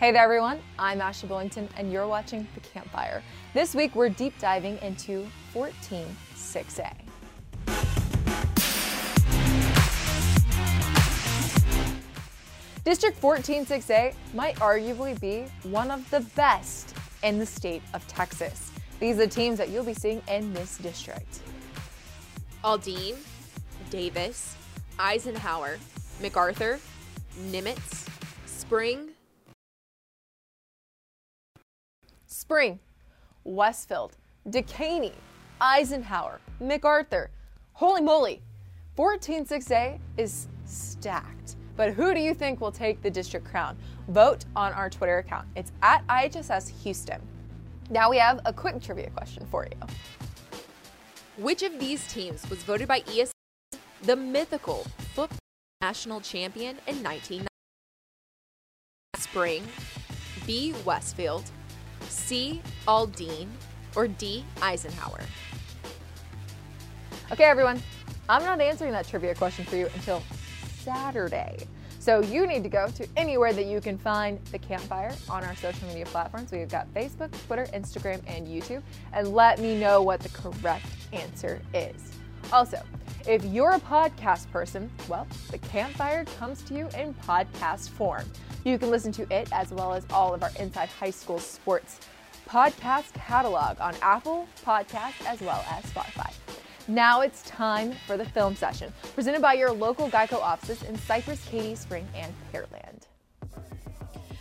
Hey there, everyone. I'm Ashley Bullington, and you're watching The Campfire. This week, we're deep diving into 146A. District 146A might arguably be one of the best in the state of Texas. These are the teams that you'll be seeing in this district. Aldine, Davis, Eisenhower, MacArthur, Nimitz, Spring, Spring, Westfield, Dekaney, Eisenhower, MacArthur. Holy moly, 146A is stacked. But who do you think will take the district crown? Vote on our Twitter account. It's at IHSS Houston. Now we have a quick trivia question for you. Which of these teams was voted by ESPN the mythical football national champion in 1990? Spring, B. Westfield, C. Aldine, or D. Eisenhower? Okay, everyone, I'm not answering that trivia question for you until Saturday. So you need to go to anywhere that you can find the campfire on our social media platforms. We've got Facebook, Twitter, Instagram, and YouTube, and let me know what the correct answer is. Also, if you're a podcast person, well, the campfire comes to you in podcast form. You can listen to it as well as all of our Inside High School Sports podcast catalog on Apple Podcasts as well as Spotify. Now it's time for the film session, presented by your local Geico offices in Cypress, Katy, Spring, and Pearland.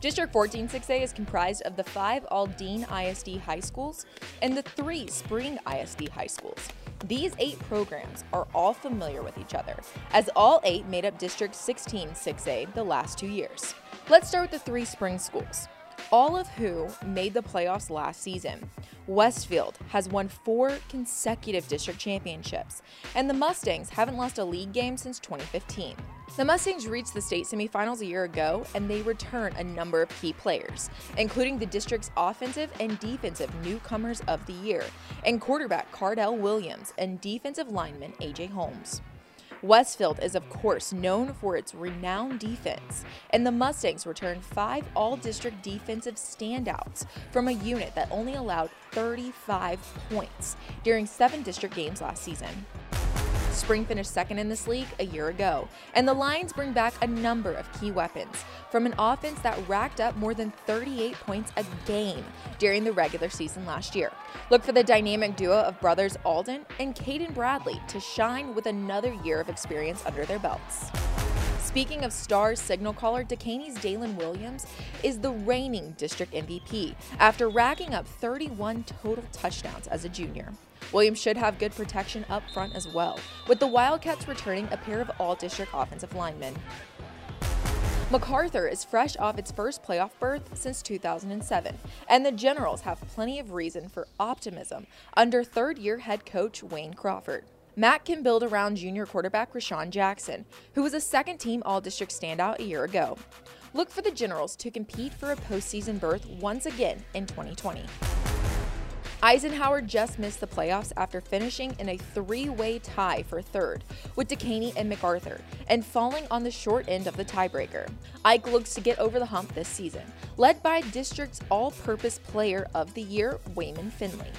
District 146A is comprised of the five Aldine ISD high schools and the three Spring ISD high schools. These eight programs are all familiar with each other, as all eight made up District 16 6A the last two years. Let's start with the three spring schools all of who made the playoffs last season. Westfield has won four consecutive district championships, and the Mustangs haven't lost a league game since 2015. The Mustangs reached the state semifinals a year ago, and they return a number of key players, including the district's offensive and defensive newcomers of the year, and quarterback Cardell Williams and defensive lineman AJ Holmes. Westfield is, of course, known for its renowned defense, and the Mustangs returned five all district defensive standouts from a unit that only allowed 35 points during seven district games last season. Spring finished second in this league a year ago, and the Lions bring back a number of key weapons from an offense that racked up more than 38 points a game during the regular season last year. Look for the dynamic duo of brothers Alden and Caden Bradley to shine with another year of experience under their belts. Speaking of star signal caller, Dekaney's Dalen Williams is the reigning district MVP after racking up 31 total touchdowns as a junior. Williams should have good protection up front as well, with the Wildcats returning a pair of all district offensive linemen. MacArthur is fresh off its first playoff berth since 2007, and the Generals have plenty of reason for optimism under third year head coach Wayne Crawford. Matt can build around junior quarterback Rashawn Jackson, who was a second team All District standout a year ago. Look for the Generals to compete for a postseason berth once again in 2020. Eisenhower just missed the playoffs after finishing in a three way tie for third with Dekaney and MacArthur and falling on the short end of the tiebreaker. Ike looks to get over the hump this season, led by district's all purpose player of the year, Wayman Finley,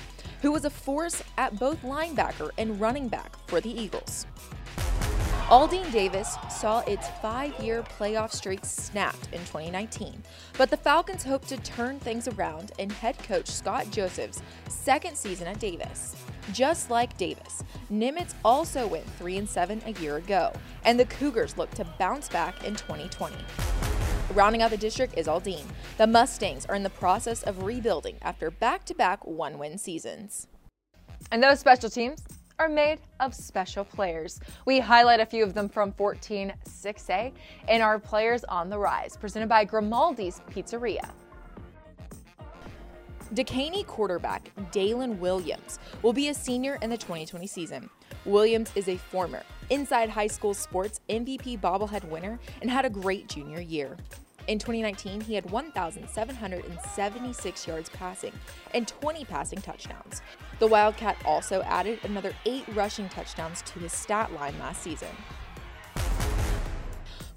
who was a force at both linebacker and running back for the Eagles. Aldine Davis saw its five year playoff streak snapped in 2019, but the Falcons hope to turn things around in head coach Scott Joseph's second season at Davis. Just like Davis, Nimitz also went 3 and 7 a year ago, and the Cougars look to bounce back in 2020. Rounding out the district is Aldine. The Mustangs are in the process of rebuilding after back to back one win seasons. And those special teams are made of special players. We highlight a few of them from 14 6A in our Players on the Rise, presented by Grimaldi's Pizzeria. Dekaney quarterback Dalen Williams will be a senior in the 2020 season. Williams is a former Inside High School Sports MVP bobblehead winner and had a great junior year. In 2019, he had 1,776 yards passing and 20 passing touchdowns. The Wildcat also added another eight rushing touchdowns to his stat line last season.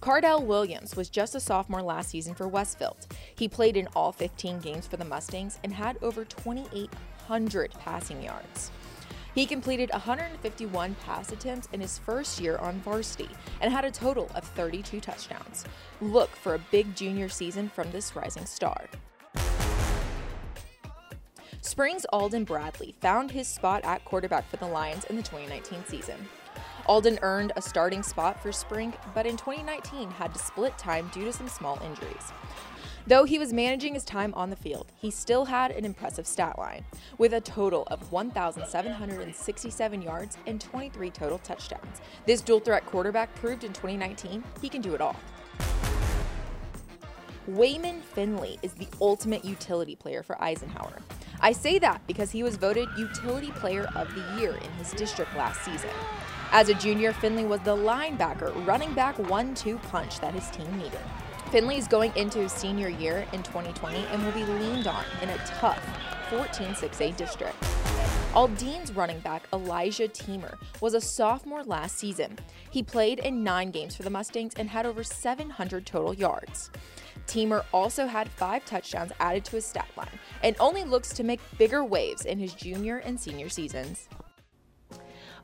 Cardell Williams was just a sophomore last season for Westfield. He played in all 15 games for the Mustangs and had over 2,800 passing yards. He completed 151 pass attempts in his first year on varsity and had a total of 32 touchdowns. Look for a big junior season from this rising star. Spring's Alden Bradley found his spot at quarterback for the Lions in the 2019 season. Alden earned a starting spot for Spring, but in 2019 had to split time due to some small injuries. Though he was managing his time on the field, he still had an impressive stat line, with a total of 1,767 yards and 23 total touchdowns. This dual threat quarterback proved in 2019 he can do it all. Wayman Finley is the ultimate utility player for Eisenhower. I say that because he was voted Utility Player of the Year in his district last season. As a junior, Finley was the linebacker, running back one two punch that his team needed. Finley is going into his senior year in 2020 and will be leaned on in a tough 14-6A district. Aldine's running back Elijah Teamer was a sophomore last season. He played in nine games for the Mustangs and had over 700 total yards. Teamer also had five touchdowns added to his stat line and only looks to make bigger waves in his junior and senior seasons.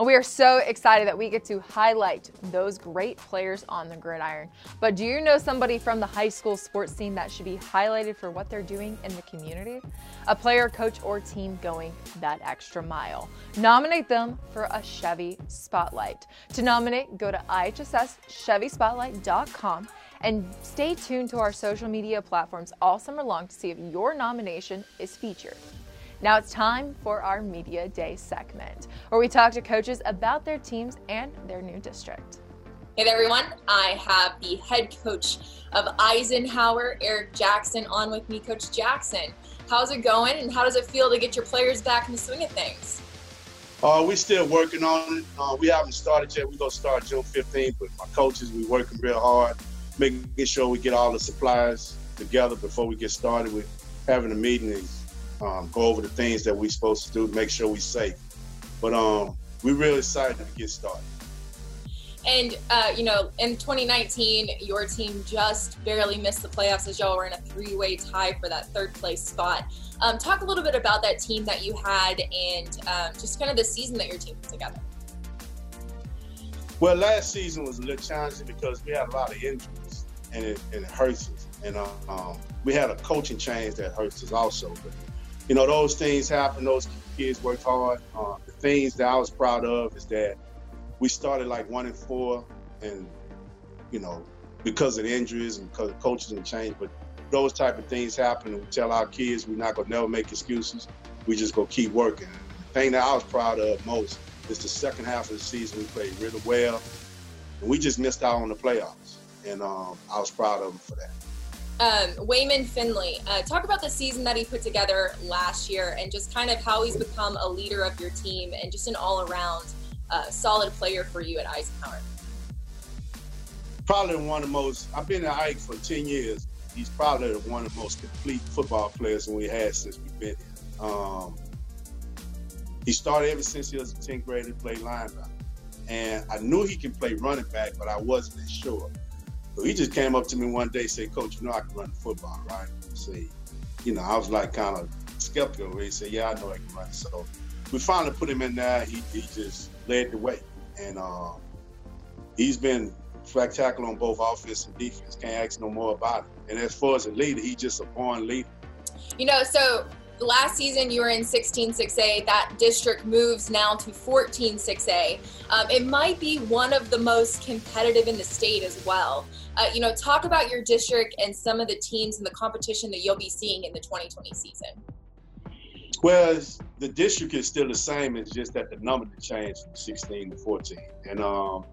And we are so excited that we get to highlight those great players on the gridiron. But do you know somebody from the high school sports scene that should be highlighted for what they're doing in the community? A player, coach, or team going that extra mile. Nominate them for a Chevy Spotlight. To nominate, go to ihsschevyspotlight.com and stay tuned to our social media platforms all summer long to see if your nomination is featured. Now it's time for our Media Day segment, where we talk to coaches about their teams and their new district. Hey there, everyone. I have the head coach of Eisenhower, Eric Jackson, on with me. Coach Jackson, how's it going and how does it feel to get your players back in the swing of things? Uh, we're still working on it. Uh, we haven't started yet. We're going to start June 15th, but my coaches, we're working real hard, making sure we get all the supplies together before we get started with having a meeting um, go over the things that we're supposed to do to make sure we're safe. But um, we're really excited to get started. And, uh, you know, in 2019, your team just barely missed the playoffs as y'all were in a three way tie for that third place spot. Um, talk a little bit about that team that you had and um, just kind of the season that your team put together. Well, last season was a little challenging because we had a lot of injuries and it, and it hurts us. And uh, um, we had a coaching change that hurts us also. But you know, those things happen. Those kids worked hard. Uh, the things that I was proud of is that we started like one and four, and you know, because of the injuries and because of coaches and change, but those type of things happen. And we tell our kids we're not gonna never make excuses. We just gonna keep working. The thing that I was proud of most is the second half of the season we played really well, and we just missed out on the playoffs, and um, I was proud of them for that. Um, Wayman Finley, uh, talk about the season that he put together last year and just kind of how he's become a leader of your team and just an all around uh, solid player for you at Eisenhower. Probably one of the most, I've been at Ike for 10 years. He's probably one of the most complete football players we had since we've been here. Um, he started ever since he was a 10th grader, played linebacker. And I knew he can play running back, but I wasn't as sure. So he just came up to me one day, said, Coach, you know I can run football, right? Say, you know, I was like kind of skeptical. He said, Yeah, I know I can run. So we finally put him in there. He, he just led the way. And uh, he's been spectacular on both offense and defense. Can't ask no more about it. And as far as a leader, he's just a born leader. You know, so last season you were in 16-6A. That district moves now to 14-6A. Um, it might be one of the most competitive in the state as well. Uh, you know, talk about your district and some of the teams and the competition that you'll be seeing in the 2020 season. Well, the district is still the same. It's just that the number changed from 16 to 14. And um,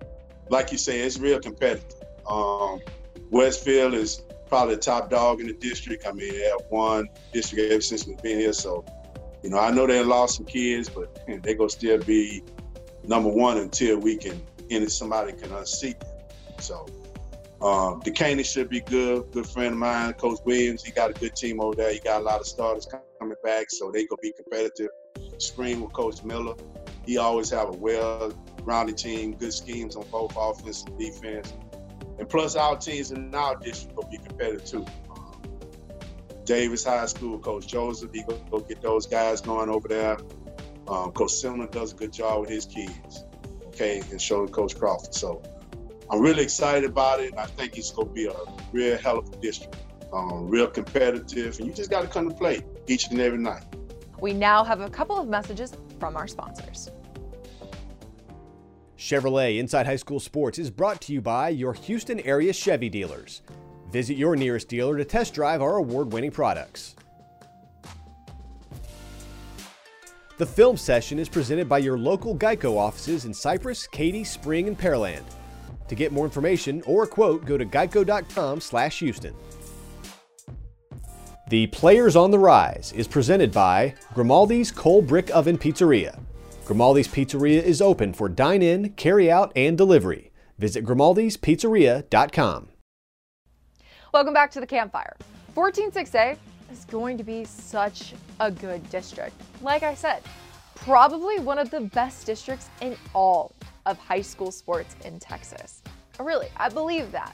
like you say, it's real competitive. Um, Westfield is probably the top dog in the district. I mean, they have won district ever since we've been here. So, you know, I know they lost some kids, but they're to still be number one until we can, and somebody can unseat them. So, um, Dekaney should be good. Good friend of mine, Coach Williams. He got a good team over there. He got a lot of starters coming back, so they could be competitive. Spring with Coach Miller. He always have a well-rounded team, good schemes on both offense and defense. And plus, our teams in our district will be competitive too. Um, Davis High School, Coach Joseph, he go, go get those guys going over there. Um, Coach Silman does a good job with his kids, okay, and showing Coach Crawford. So I'm really excited about it. And I think it's going to be a real hell of a district, um, real competitive, and you just got to come to play each and every night. We now have a couple of messages from our sponsors. Chevrolet Inside High School Sports is brought to you by your Houston area Chevy dealers. Visit your nearest dealer to test drive our award winning products. The film session is presented by your local Geico offices in Cypress, Katy, Spring, and Pearland. To get more information or a quote, go to geico.com/houston. The Players on the Rise is presented by Grimaldi's Coal Brick Oven Pizzeria. Grimaldi's Pizzeria is open for dine in, carry out, and delivery. Visit grimaldispizzeria.com. Welcome back to the campfire. 146A is going to be such a good district. Like I said, probably one of the best districts in all of high school sports in Texas. Really, I believe that.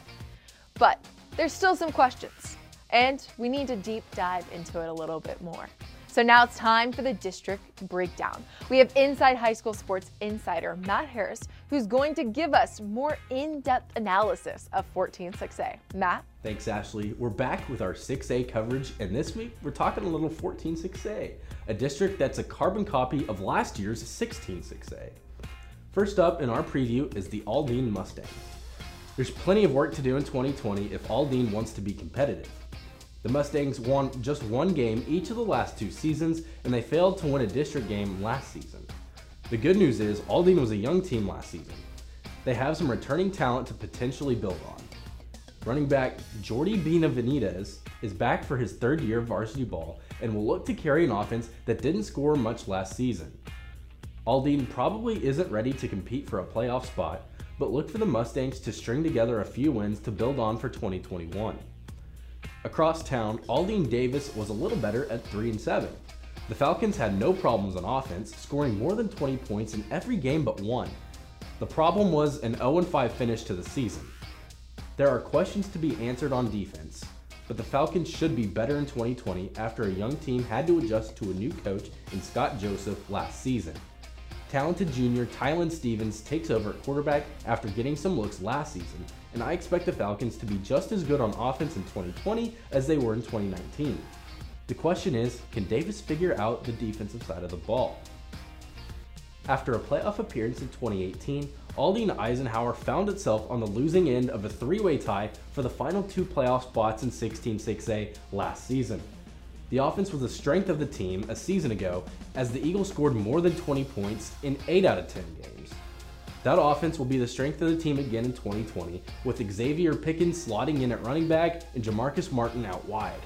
But there's still some questions, and we need to deep dive into it a little bit more. So now it's time for the district breakdown. We have Inside High School Sports insider Matt Harris, who's going to give us more in-depth analysis of 146A. Matt? Thanks, Ashley. We're back with our 6A coverage, and this week we're talking a little 146A, a district that's a carbon copy of last year's 166A. First up in our preview is the Aldine Mustang. There's plenty of work to do in 2020 if Aldine wants to be competitive. The Mustangs won just one game each of the last two seasons, and they failed to win a district game last season. The good news is, Aldine was a young team last season. They have some returning talent to potentially build on. Running back Jordy Benavides is back for his third year of varsity ball and will look to carry an offense that didn't score much last season. Aldine probably isn't ready to compete for a playoff spot, but look for the Mustangs to string together a few wins to build on for 2021. Across town, Aldine Davis was a little better at 3 and 7. The Falcons had no problems on offense, scoring more than 20 points in every game but one. The problem was an 0 5 finish to the season. There are questions to be answered on defense, but the Falcons should be better in 2020 after a young team had to adjust to a new coach in Scott Joseph last season. Talented junior Tylen Stevens takes over at quarterback after getting some looks last season and I expect the Falcons to be just as good on offense in 2020 as they were in 2019. The question is, can Davis figure out the defensive side of the ball? After a playoff appearance in 2018, Aldine Eisenhower found itself on the losing end of a three-way tie for the final two playoff spots in 16-6A last season. The offense was the strength of the team a season ago as the Eagles scored more than 20 points in 8 out of 10 games. That offense will be the strength of the team again in 2020, with Xavier Pickens slotting in at running back and Jamarcus Martin out wide.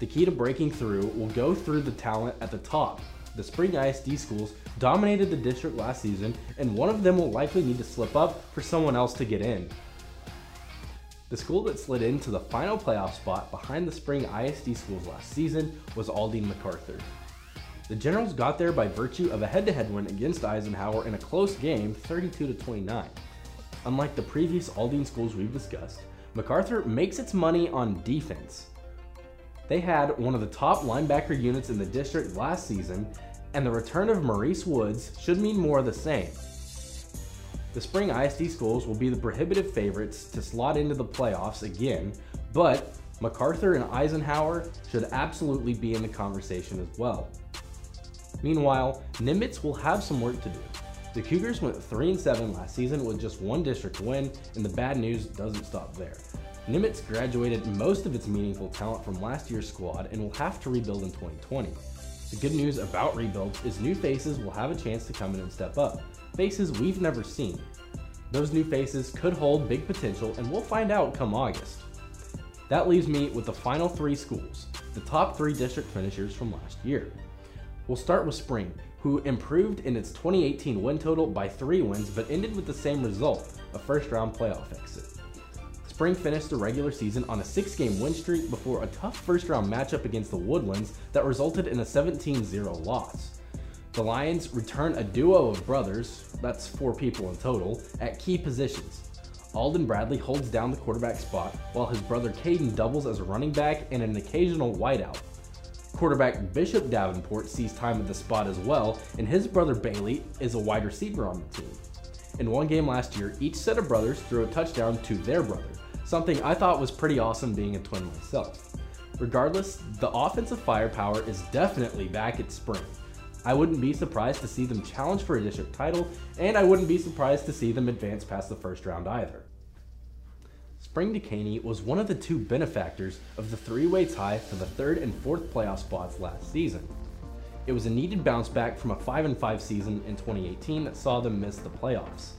The key to breaking through will go through the talent at the top. The Spring ISD schools dominated the district last season, and one of them will likely need to slip up for someone else to get in. The school that slid into the final playoff spot behind the Spring ISD schools last season was Aldine MacArthur. The Generals got there by virtue of a head-to-head win against Eisenhower in a close game, 32 29. Unlike the previous Aldine schools we've discussed, MacArthur makes its money on defense. They had one of the top linebacker units in the district last season, and the return of Maurice Woods should mean more of the same. The spring ISD schools will be the prohibitive favorites to slot into the playoffs again, but MacArthur and Eisenhower should absolutely be in the conversation as well. Meanwhile, Nimitz will have some work to do. The Cougars went 3 7 last season with just one district win, and the bad news doesn't stop there. Nimitz graduated most of its meaningful talent from last year's squad and will have to rebuild in 2020. The good news about rebuilds is new faces will have a chance to come in and step up, faces we've never seen. Those new faces could hold big potential, and we'll find out come August. That leaves me with the final three schools, the top three district finishers from last year. We'll start with Spring, who improved in its 2018 win total by three wins but ended with the same result, a first round playoff exit. Spring finished the regular season on a six game win streak before a tough first round matchup against the Woodlands that resulted in a 17 0 loss. The Lions return a duo of brothers, that's four people in total, at key positions. Alden Bradley holds down the quarterback spot while his brother Caden doubles as a running back and an occasional wideout. Quarterback Bishop Davenport sees time at the spot as well, and his brother Bailey is a wide receiver on the team. In one game last year, each set of brothers threw a touchdown to their brother, something I thought was pretty awesome being a twin myself. Regardless, the offensive firepower is definitely back at spring. I wouldn't be surprised to see them challenge for a district title, and I wouldn't be surprised to see them advance past the first round either. Spring Dekaney was one of the two benefactors of the three-way tie for the third and fourth playoff spots last season. It was a needed bounce back from a 5-5 season in 2018 that saw them miss the playoffs.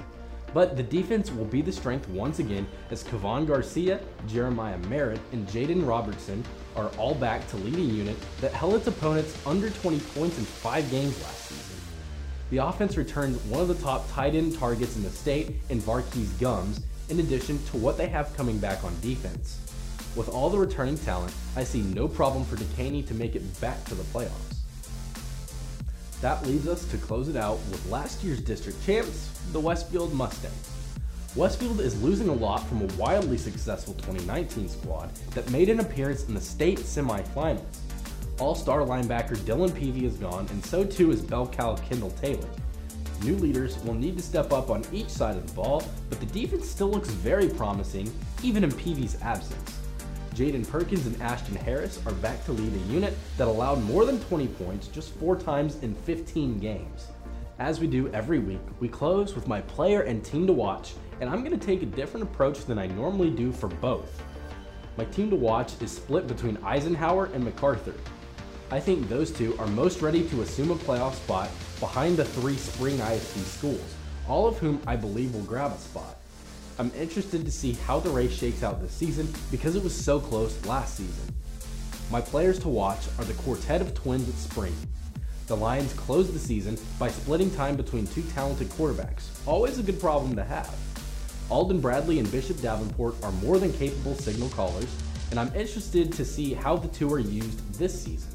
But the defense will be the strength once again as Kevon Garcia, Jeremiah Merritt, and Jaden Robertson are all back to lead a unit that held its opponents under 20 points in five games last season. The offense returned one of the top tight end targets in the state in Varkey's Gums, in addition to what they have coming back on defense. With all the returning talent, I see no problem for Dekaney to make it back to the playoffs. That leaves us to close it out with last year's district champs, the Westfield Mustangs. Westfield is losing a lot from a wildly successful 2019 squad that made an appearance in the state semifinals. All-star linebacker Dylan Peavy is gone, and so too is bell cow Kendall Taylor. New leaders will need to step up on each side of the ball, but the defense still looks very promising, even in Peavy's absence. Jaden Perkins and Ashton Harris are back to lead a unit that allowed more than 20 points just four times in 15 games. As we do every week, we close with my player and team to watch, and I'm going to take a different approach than I normally do for both. My team to watch is split between Eisenhower and MacArthur. I think those two are most ready to assume a playoff spot behind the three spring ISD schools, all of whom I believe will grab a spot. I'm interested to see how the race shakes out this season because it was so close last season. My players to watch are the quartet of twins at spring. The Lions closed the season by splitting time between two talented quarterbacks, always a good problem to have. Alden Bradley and Bishop Davenport are more than capable signal callers, and I'm interested to see how the two are used this season.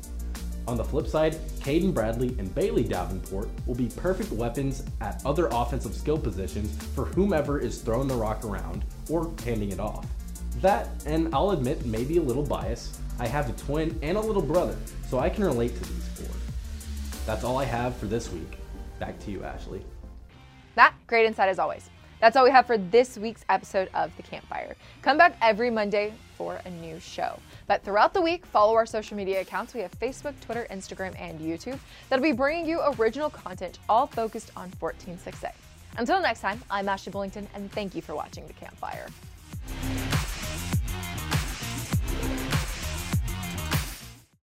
On the flip side, Caden Bradley and Bailey Davenport will be perfect weapons at other offensive skill positions for whomever is throwing the rock around or handing it off. That, and I'll admit maybe a little bias, I have a twin and a little brother, so I can relate to these four. That's all I have for this week. Back to you, Ashley. That great insight as always. That's all we have for this week's episode of The Campfire. Come back every Monday for a new show. But throughout the week, follow our social media accounts. We have Facebook, Twitter, Instagram, and YouTube that'll be bringing you original content all focused on 146A. Until next time, I'm Ashley Bullington, and thank you for watching The Campfire.